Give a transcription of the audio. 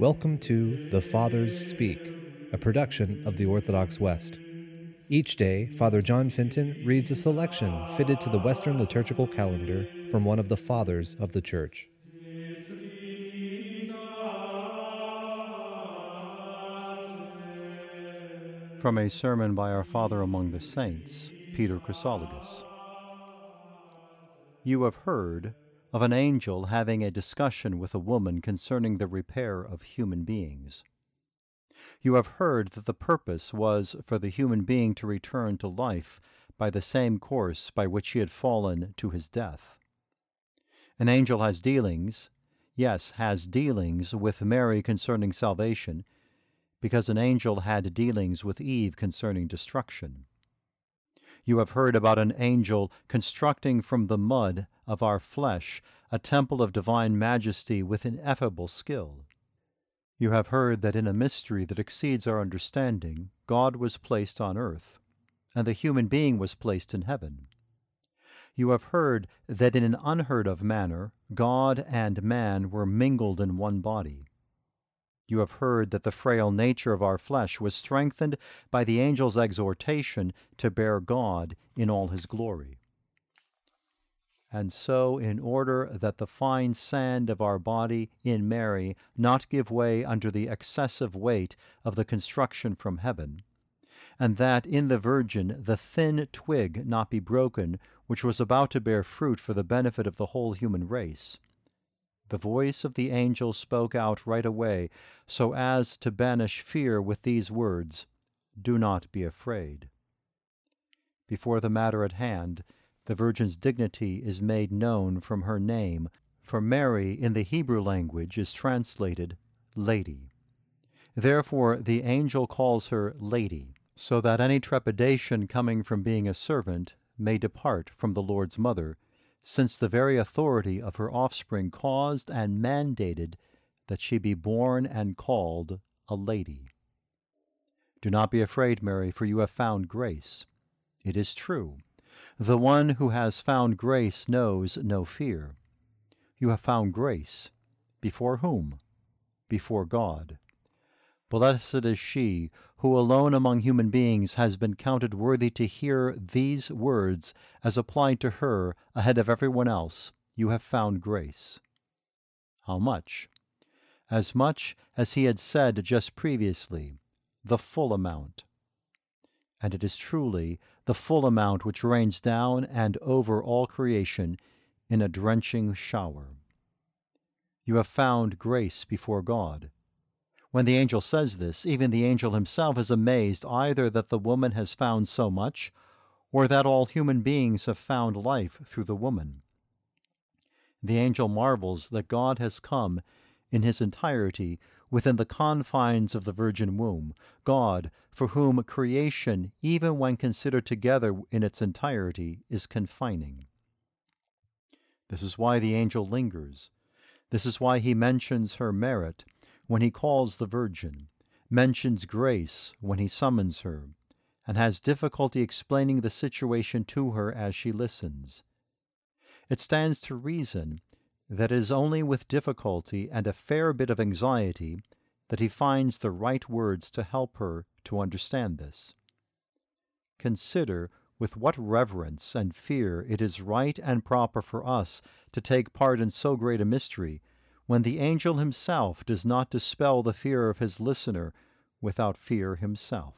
Welcome to The Fathers Speak, a production of the Orthodox West. Each day, Father John Fenton reads a selection fitted to the Western liturgical calendar from one of the Fathers of the Church. From a sermon by our Father among the Saints, Peter Chrysologus. You have heard of an angel having a discussion with a woman concerning the repair of human beings. You have heard that the purpose was for the human being to return to life by the same course by which he had fallen to his death. An angel has dealings, yes, has dealings with Mary concerning salvation, because an angel had dealings with Eve concerning destruction. You have heard about an angel constructing from the mud of our flesh a temple of divine majesty with ineffable skill. You have heard that in a mystery that exceeds our understanding, God was placed on earth, and the human being was placed in heaven. You have heard that in an unheard of manner God and man were mingled in one body. You have heard that the frail nature of our flesh was strengthened by the angel's exhortation to bear God in all his glory. And so, in order that the fine sand of our body in Mary not give way under the excessive weight of the construction from heaven, and that in the Virgin the thin twig not be broken which was about to bear fruit for the benefit of the whole human race, the voice of the angel spoke out right away, so as to banish fear with these words Do not be afraid. Before the matter at hand, the Virgin's dignity is made known from her name, for Mary in the Hebrew language is translated Lady. Therefore, the angel calls her Lady, so that any trepidation coming from being a servant may depart from the Lord's mother since the very authority of her offspring caused and mandated that she be born and called a lady. Do not be afraid, Mary, for you have found grace. It is true. The one who has found grace knows no fear. You have found grace. Before whom? Before God. Blessed is she who alone among human beings has been counted worthy to hear these words as applied to her ahead of everyone else. You have found grace. How much? As much as he had said just previously, the full amount. And it is truly the full amount which rains down and over all creation in a drenching shower. You have found grace before God. When the angel says this, even the angel himself is amazed either that the woman has found so much, or that all human beings have found life through the woman. The angel marvels that God has come in his entirety within the confines of the virgin womb, God, for whom creation, even when considered together in its entirety, is confining. This is why the angel lingers. This is why he mentions her merit when he calls the Virgin, mentions grace when he summons her, and has difficulty explaining the situation to her as she listens. It stands to reason that it is only with difficulty and a fair bit of anxiety that he finds the right words to help her to understand this. Consider with what reverence and fear it is right and proper for us to take part in so great a mystery when the angel himself does not dispel the fear of his listener without fear himself.